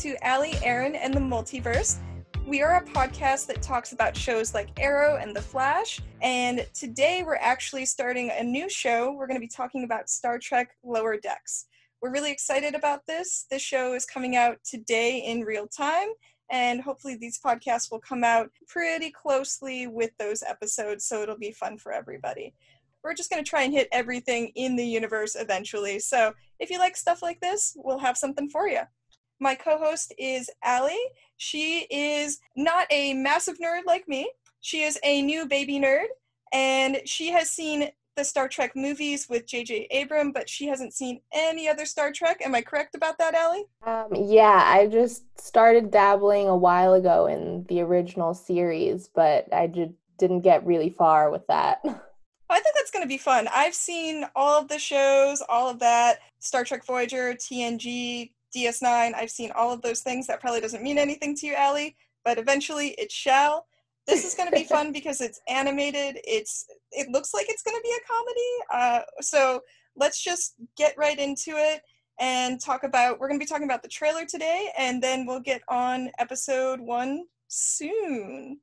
to Allie, Aaron, and the Multiverse. We are a podcast that talks about shows like Arrow and The Flash, and today we're actually starting a new show. We're going to be talking about Star Trek Lower Decks. We're really excited about this. This show is coming out today in real time, and hopefully these podcasts will come out pretty closely with those episodes, so it'll be fun for everybody we're just going to try and hit everything in the universe eventually. So if you like stuff like this, we'll have something for you. My co host is Allie. She is not a massive nerd like me, she is a new baby nerd, and she has seen the Star Trek movies with J.J. Abram, but she hasn't seen any other Star Trek. Am I correct about that, Allie? Um, yeah, I just started dabbling a while ago in the original series, but I just didn't get really far with that. I think that's going to be fun. I've seen all of the shows, all of that Star Trek Voyager, TNG, DS9. I've seen all of those things. That probably doesn't mean anything to you, Allie, but eventually it shall. This is going to be fun because it's animated. It's it looks like it's going to be a comedy. Uh, so let's just get right into it and talk about. We're going to be talking about the trailer today, and then we'll get on episode one soon.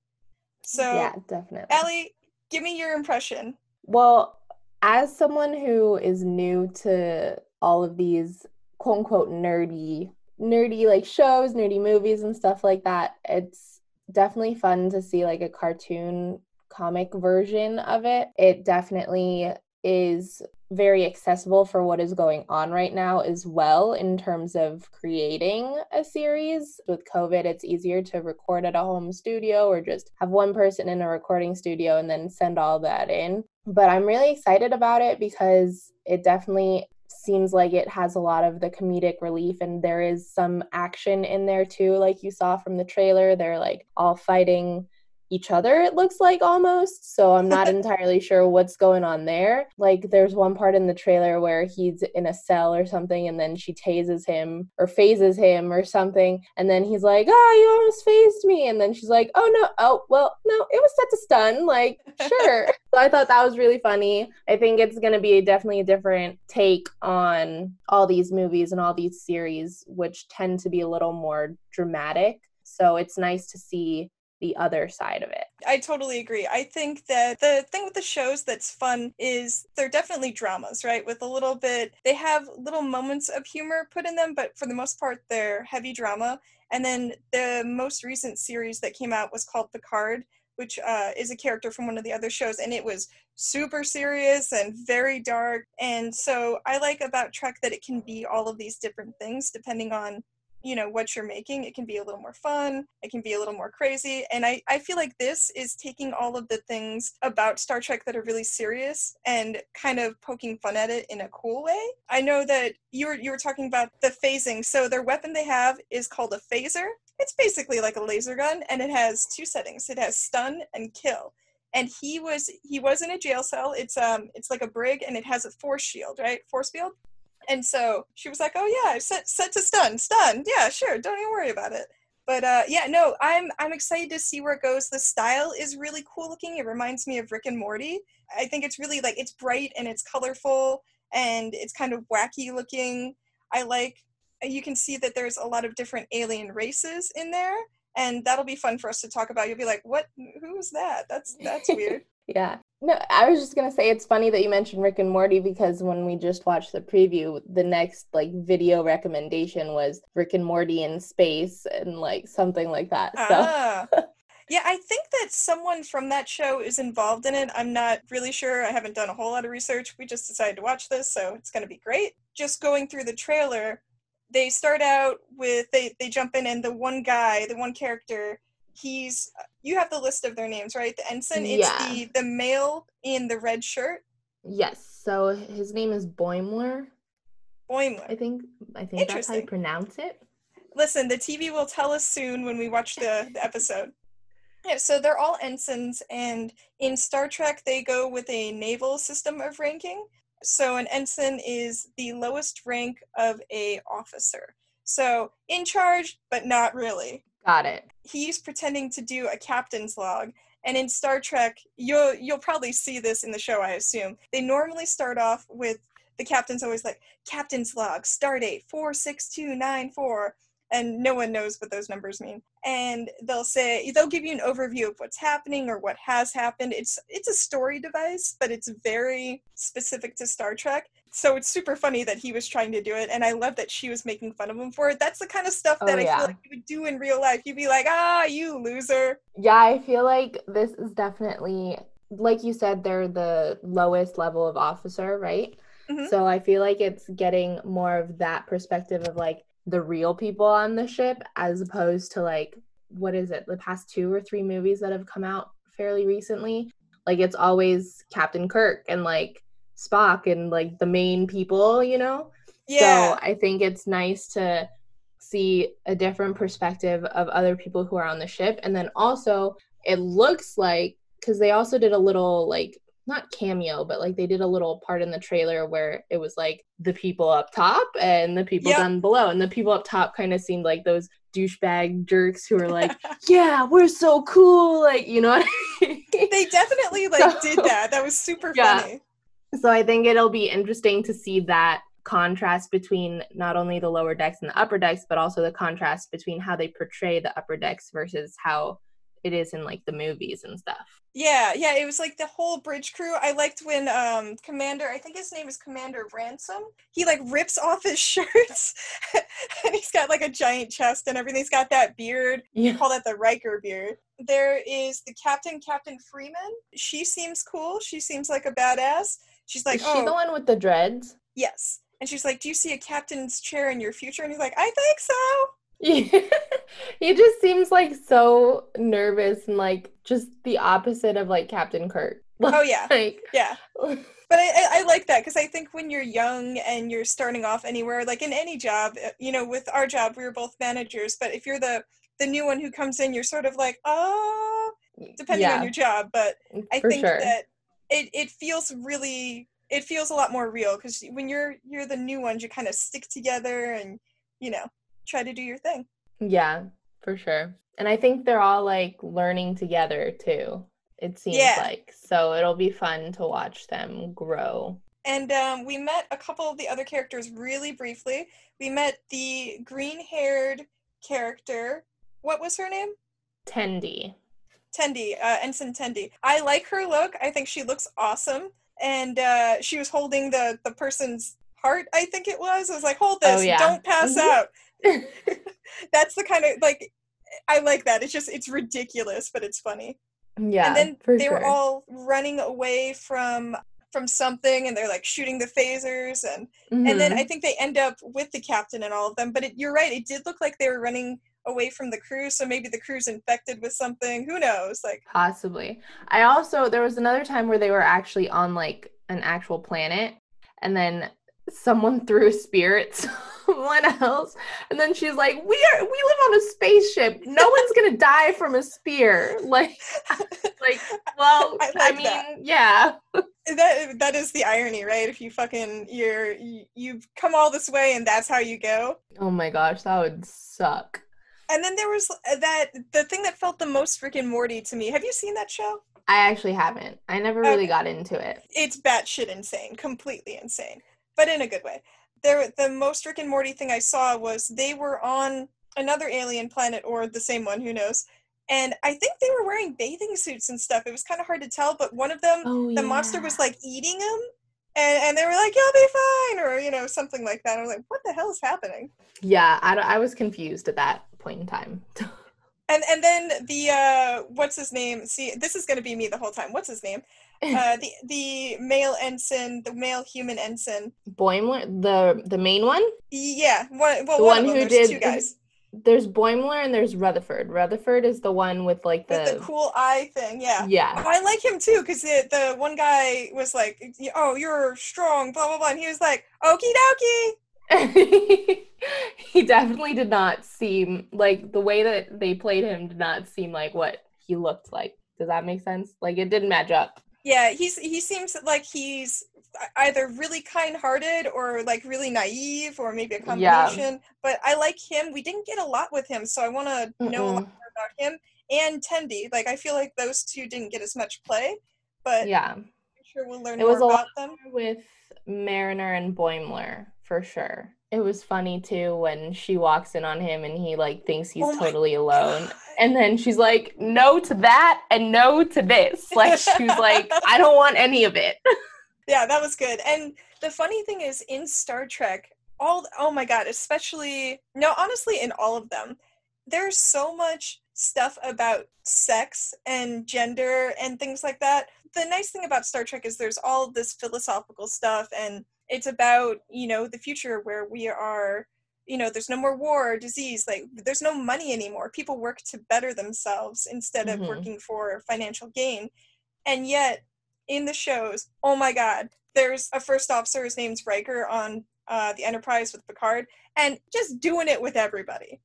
So yeah, definitely. Allie, give me your impression. Well, as someone who is new to all of these quote unquote nerdy, nerdy like shows, nerdy movies, and stuff like that, it's definitely fun to see like a cartoon comic version of it. It definitely is very accessible for what is going on right now as well in terms of creating a series. With COVID, it's easier to record at a home studio or just have one person in a recording studio and then send all that in. But I'm really excited about it because it definitely seems like it has a lot of the comedic relief and there is some action in there too like you saw from the trailer. They're like all fighting each other it looks like almost so i'm not entirely sure what's going on there. Like there's one part in the trailer where he's in a cell or something and then she tases him or phases him or something and then he's like oh you almost phased me and then she's like oh no oh well no it was set to stun like sure. So i thought that was really funny. I think it's going to be definitely a different take on all these movies and all these series which tend to be a little more dramatic. So it's nice to see the other side of it. I totally agree. I think that the thing with the shows that's fun is they're definitely dramas, right? With a little bit, they have little moments of humor put in them, but for the most part, they're heavy drama. And then the most recent series that came out was called Picard, which uh, is a character from one of the other shows, and it was super serious and very dark. And so I like about Trek that it can be all of these different things depending on you know what you're making it can be a little more fun it can be a little more crazy and i i feel like this is taking all of the things about star trek that are really serious and kind of poking fun at it in a cool way. I know that you were you were talking about the phasing so their weapon they have is called a phaser. It's basically like a laser gun and it has two settings. It has stun and kill. And he was he was in a jail cell. It's um it's like a brig and it has a force shield right? Force field and so she was like, "Oh yeah, set set to stun, stun. Yeah, sure. Don't even worry about it." But uh, yeah, no, I'm I'm excited to see where it goes. The style is really cool looking. It reminds me of Rick and Morty. I think it's really like it's bright and it's colorful and it's kind of wacky looking. I like you can see that there's a lot of different alien races in there and that'll be fun for us to talk about. You'll be like, "What? Who is that? That's that's weird." Yeah. No, I was just gonna say it's funny that you mentioned Rick and Morty because when we just watched the preview, the next like video recommendation was Rick and Morty in space and like something like that. So ah. Yeah, I think that someone from that show is involved in it. I'm not really sure. I haven't done a whole lot of research. We just decided to watch this, so it's going to be great. Just going through the trailer, they start out with they they jump in and the one guy, the one character he's you have the list of their names right? The ensign it's yeah. the the male in the red shirt. Yes so his name is boimler boimler. I think i think that's how you pronounce it. Listen the tv will tell us soon when we watch the, the episode. Yeah, so they're all ensigns and in star trek they go with a naval system of ranking. So an ensign is the lowest rank of a officer. So in charge but not really Got it. He's pretending to do a captain's log. And in Star Trek, you'll you'll probably see this in the show, I assume. They normally start off with the captain's always like, Captain's log, stardate 46294. and no one knows what those numbers mean. And they'll say they'll give you an overview of what's happening or what has happened. It's it's a story device, but it's very specific to Star Trek. So it's super funny that he was trying to do it, and I love that she was making fun of him for it. That's the kind of stuff that Oh, I feel like you would do in real life. You'd be like, "Ah, you loser." Yeah, I feel like this is definitely, like you said, they're the lowest level of officer, right? Mhm. So I feel like it's getting more of that perspective of like the real people on the ship as opposed to like, what is it, the past two or three movies that have come out fairly recently? Like it's always Captain Kirk and like Spock and like the main people, you know? Yeah, So I think it's nice to see a different perspective of other people who are on the ship. And then also, it looks like, because they also did a little, like, not cameo, but like they did a little part in the trailer where it was like the people up top and the people Yep. down below. And the people up top kind of seemed like those douchebag jerks who are like, yeah, we're so cool. Like, you know what I mean? they definitely like So- did that. That was super Yeah. funny. So I think it'll be interesting to see that contrast between not only the lower decks and the upper decks, but also the contrast between how they portray the upper decks versus how it is in like the movies and stuff. Yeah, yeah, it was like the whole bridge crew. I liked when um Commander, I think his name is Commander Ransom. He like rips off his shirts and he's got like a giant chest and everything. He's got that beard. Yeah. Call that the Riker beard. There is the captain, Captain Freeman. She seems cool. She seems like a badass. She's like, is she oh, the one with the dreads? yes. And she's like, do you see a captain's chair in your future? And he's like, I think so. Yeah. he just seems like so nervous and like just the opposite of like Captain Kirk. Oh yeah, Like yeah. But I, I, like that because I think when you're young and you're starting off anywhere, like in any job, uh, you know, with our job, we were both managers. But if you're the the new one who comes in, you're sort of like, oh, depending on your job. But I for think sure. that it it feels really it feels a lot more real because when you're you're the new ones, you kind of stick together and you know try to do your thing. Yeah, for sure. And I think they're all like learning together too. It seems Yeah. like. So it'll be fun to watch them grow. And um, we met a couple of the other characters really briefly. We met the green haired character. What was her name? Tendy. Tendi, uh, Ensign Tendi. I like her look. I think she looks awesome. And uh, she was holding the the person's heart. I think it was. I was like, hold Oh, this, yeah. don't pass Mhm. out. That's the kind of like I like that. It's just it's ridiculous, but it's funny. yeah, and then they sure. were all running away from from something, and they're like shooting the phasers, and and then Mhm. I think they end up with the captain and all of them. But it, you're right. It did look like they were running away from the crew. So maybe the crew's infected with something. Who knows? Like Possibly. I also there was another time where they were actually on like an actual planet and then someone threw a spear at someone else and then she's like we are we live on a spaceship no one's gonna die from a spear like like well I i, mean that. yeah that that is the irony, right? If you fucking you're you, you've come all this way and that's how you go. oh my gosh that would suck And then there was uh, that the thing that felt the most Rick and Morty to me. Have you seen that show? i actually haven't i never really Okay. got into it It's batshit insane, completely insane, but in a good way. There, the most Rick and Morty thing I saw was they were on another alien planet or the same one, who knows? And I think they were wearing bathing suits and stuff. It was kind of hard to tell, but one of them, oh the monster was like eating them, and and they were like, "You'll be fine," or you know something like that. I'm like, "What the hell is happening?" yeah I, I was confused at that point in time And and then the uh, what's his name? See, this is gonna be me the whole time. What's his name? Uh, the the male ensign, the male human ensign. boimler the the main one Yeah, one, well, The one, one them. who There's did- two guys There's Boimler and there's Rutherford. Rutherford is the one with like with the the, cool eye thing. Yeah. yeah. Oh, I like him too because the, the one guy was like, "Oh, you're strong," blah blah blah, and he was like, "Okie dokie." he definitely did not seem like the way that they played him did not seem like what he looked like. Does that make sense? Like it didn't match up. Yeah, he's he seems like he's either really kind-hearted or like really naive or maybe a Yeah. combination. But I like him. We didn't get a lot with him, so I want to know a lot more about him and Tendi. Like I feel like those two didn't get as much play, but Yeah. I'm sure we'll learn It was a lot them. with Mariner and Boimler for sure. it was funny too when she walks in on him and he like thinks he's Oh totally alone. God. And then she's like, no to that and no to this. Like she's like, I don't want any of it. Yeah, that was good. And the funny thing is in Star Trek, all oh my god, especially no, honestly in all of them, there's so much stuff about sex and gender and things like that. The nice thing about Star Trek is there's all this philosophical stuff and it's about, you know, the future where we are you know there's no more war or disease like there's no money anymore. People work to better themselves instead of Mhm. working for financial gain. And yet in the shows oh my god there's a first officer his name's Riker on uh, the Enterprise with Picard and just doing it with everybody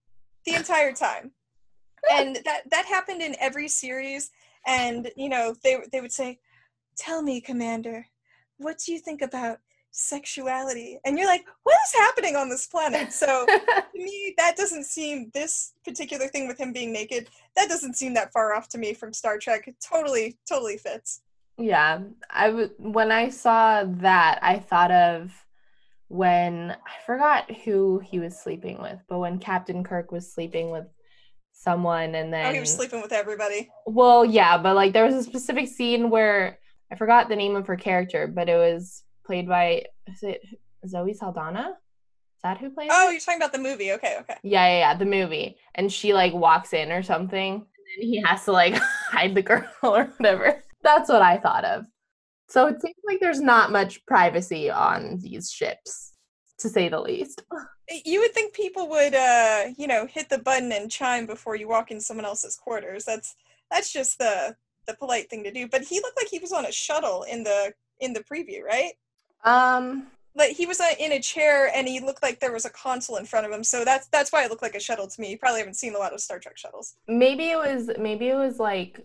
the entire time. And that that happened in every series and you know they they would say tell me commander what do you think about sexuality and you're like what is happening on this planet? So to me that doesn't seem this particular thing with him being naked that doesn't seem that far off to me from star trek. It totally totally fits. Yeah, I w- when I saw that, I thought of when I forgot who he was sleeping with, but when Captain Kirk was sleeping with someone, and then oh he was sleeping with everybody. Well, yeah, but like there was a specific scene where I forgot the name of her character, but it was played by is it Zoe Saldana? Is that who played? oh you're talking about the movie okay okay Yeah, yeah, yeah, the movie. And she like walks in or something, and then he has to like hide the girl or whatever. That's what I thought of. So it seems like there's not much privacy on these ships, to say the least. you would think people would uh you know hit the button and chime before you walk in someone else's quarters that's that's just the the polite thing to do but he looked like he was on a shuttle in the in the preview right Um, like he was uh, in a chair and he looked like there was a console in front of him so that's that's why it looked like a shuttle to me you probably haven't seen a lot of star trek shuttles maybe it was maybe it was like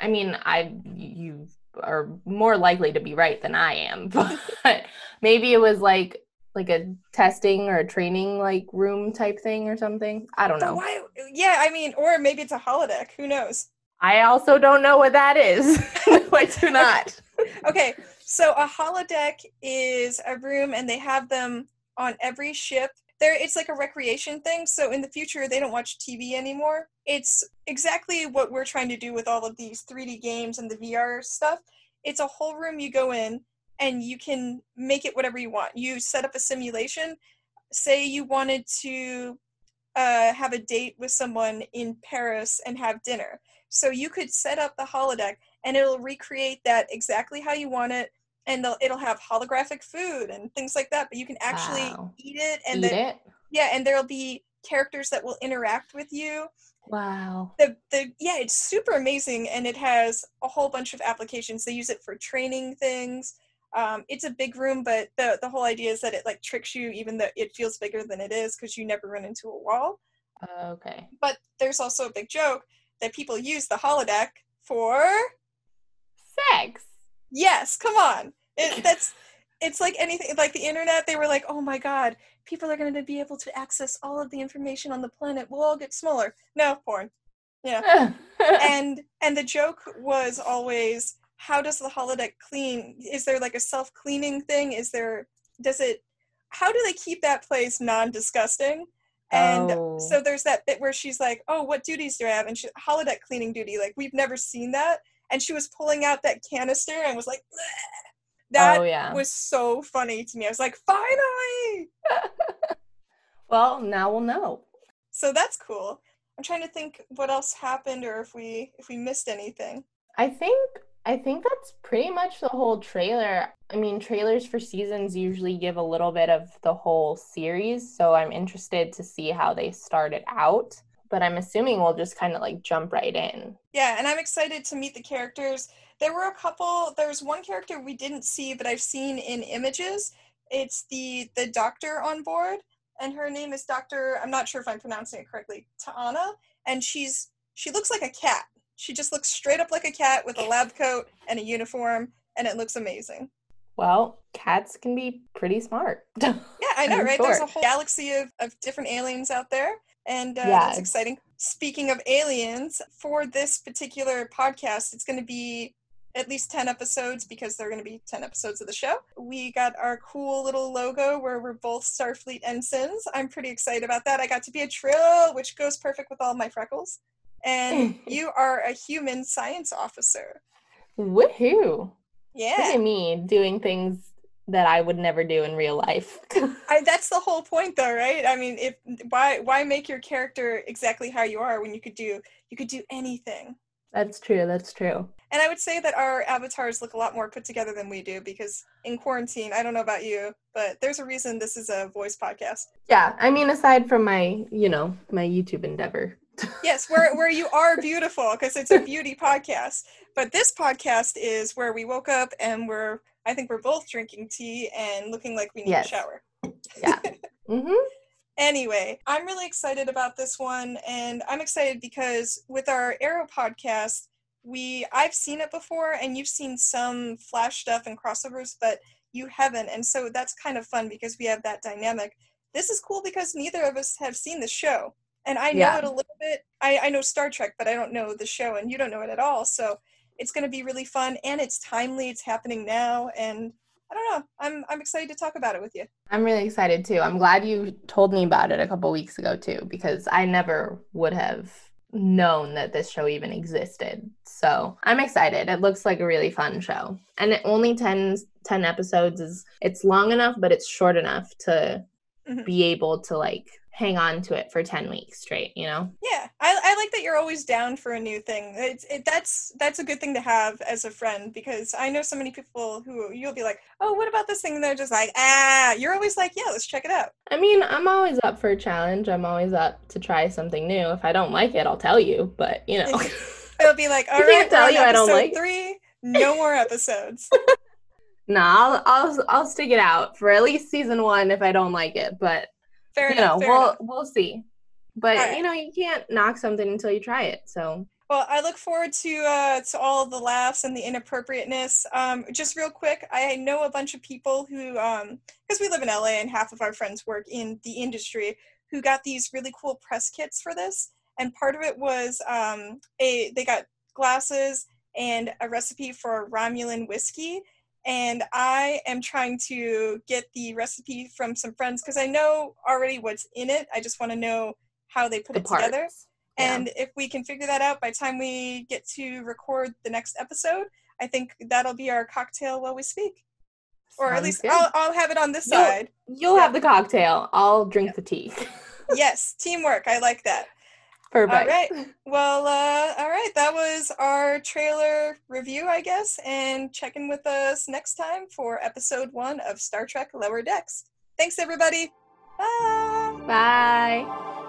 I mean, I you are more likely to be right than I am, but maybe it was like like a testing or a training like room type thing or something. I don't know. why yeah i mean or maybe it's a holodeck who knows I also don't know what that is. I do not. okay so a holodeck is a room and they have them on every ship. There it's like a recreation thing. So in the future they don't watch tv anymore. It's exactly what we're trying to do with all of these 3d games and the vr stuff. It's a whole room you go in and you can make it whatever you want. You set up a simulation. Say you wanted to uh, have a date with someone in paris and have dinner. So you could set up the holodeck and it'll recreate that exactly how you want it and it'll have holographic food and things like that but you can actually Wow. eat it and Eat then it. yeah and there'll be characters that will interact with you Wow. the the yeah it's super amazing and it has a whole bunch of applications they use it for training things um, it's a big room but the the whole idea is that it like tricks you even though it feels bigger than it is because you never run into a wall Okay. but there's also a big joke that people use the holodeck for Sex. Yes, come on. It, that's it's like anything like the internet. They were like, "Oh my god, people are going to be able to access all of the information on the planet. We'll all get smaller." No, porn. Yeah. and and the joke was always, "How does the holodeck clean? Is there like a self-cleaning thing? Is there does it how do they keep that place non-disgusting?" And Oh. so there's that bit where she's like, "Oh, what duties do I have?" And she holodeck cleaning duty. Like we've never seen that. And she was pulling out that canister and was like, "Bleh." that oh yeah. was so funny to me. I was like, finally! well, now we'll know. So that's cool. I'm trying to think what else happened or if we if we missed anything. I think I think that's pretty much the whole trailer. I mean, trailers for seasons usually give a little bit of the whole series, so I'm interested to see how they started out. But I'm assuming we'll just kind of like jump right in. Yeah, and I'm excited to meet the characters. There were a couple there's one character we didn't see but I've seen in images. It's the the doctor on board and her name is Dr. I'm not sure if I'm pronouncing it correctly, T'Ana, and she's she looks like a cat. She just looks straight up like a cat with a lab coat and a uniform and it looks amazing. Well, cats can be pretty smart. Yeah, I know, right? There's a whole galaxy of, of different aliens out there, and uh, Yeah, that's it's- exciting. Speaking of aliens, for this particular podcast, it's going to be at least 10 episodes because there are going to be 10 episodes of the show. We got our cool little logo where we're both Starfleet ensigns. I'm pretty excited about that. I got to be a Trill, which goes perfect with all my freckles. And you are a human science officer. Woohoo! Yeah. Look at me doing things that I would never do in real life. I, that's the whole point though, right? I mean, if why why make your character exactly how you are when you could do you could do anything. That's true. That's true. And I would say that our avatars look a lot more put together than we do because in quarantine, I don't know about you, but there's a reason this is a voice podcast. Yeah, I mean aside from my, you know, my YouTube endeavor. yes, where where you are beautiful because it's a beauty podcast. But this podcast is where we woke up and we're I think we're both drinking tea and looking like we need Yes. a shower. Yeah. mm-hmm. Anyway, I'm really excited about this one, and I'm excited because with our Arrow podcast, we I've seen it before, and you've seen some flash stuff and crossovers, but you haven't, and so that's kind of fun because we have that dynamic. This is cool because neither of us have seen the show, and I know Yeah. it a little bit. I, I know Star Trek, but I don't know the show, and you don't know it at all. So it's going to be really fun, and it's timely. It's happening now, and I don't know. I'm I'm excited to talk about it with you. I'm really excited too. I'm glad you told me about it a couple weeks ago too, because I never would have known that this show even existed. So I'm excited. It looks like a really fun show. And it only 10, 10 episodes is it's long enough, but it's short enough to Mhm. be able to like hang on to it for 10 weeks straight, you know? Yeah, I, I like that you're always down for a new thing. It's it, that's that's a good thing to have as a friend because I know so many people who you'll be like, oh, what about this thing? And they're just like, ah. You're always like, yeah, let's check it out. I mean, I'm always up for a challenge. I'm always up to try something new. If I don't like it, I'll tell you, but you know. It'll be like, all You right, can't tell you I don't like three. No more episodes. No, I'll I'll I'll stick it out for at least season one if I don't like it. But Fair you enough. know, we'll enough. we'll see. But Alright. you know, you can't knock something until you try it. So Well, I look forward to uh, to all the laughs and the inappropriateness. Um, just real quick, I know a bunch of people who, because we live in LA and half of our friends work in the industry, who got these really cool press kits for this. And part of it was um, a they got glasses and a recipe for Romulan whiskey. And I am trying to get the recipe from some friends because I know already what's in it. I just want to know how they put the it together. Yeah. And if we can figure that out by the time we get to record the next episode, I think that'll be our cocktail while we speak. Or at least. I'll, I'll have it on this You'll- side. You'll have the cocktail. I'll drink the tea. yes, teamwork. I like that. Perfect. All right. Well, uh, all right. That was our trailer review, I guess. And check in with us next time for episode one of Star Trek Lower Decks. Thanks, everybody. Bye. Bye.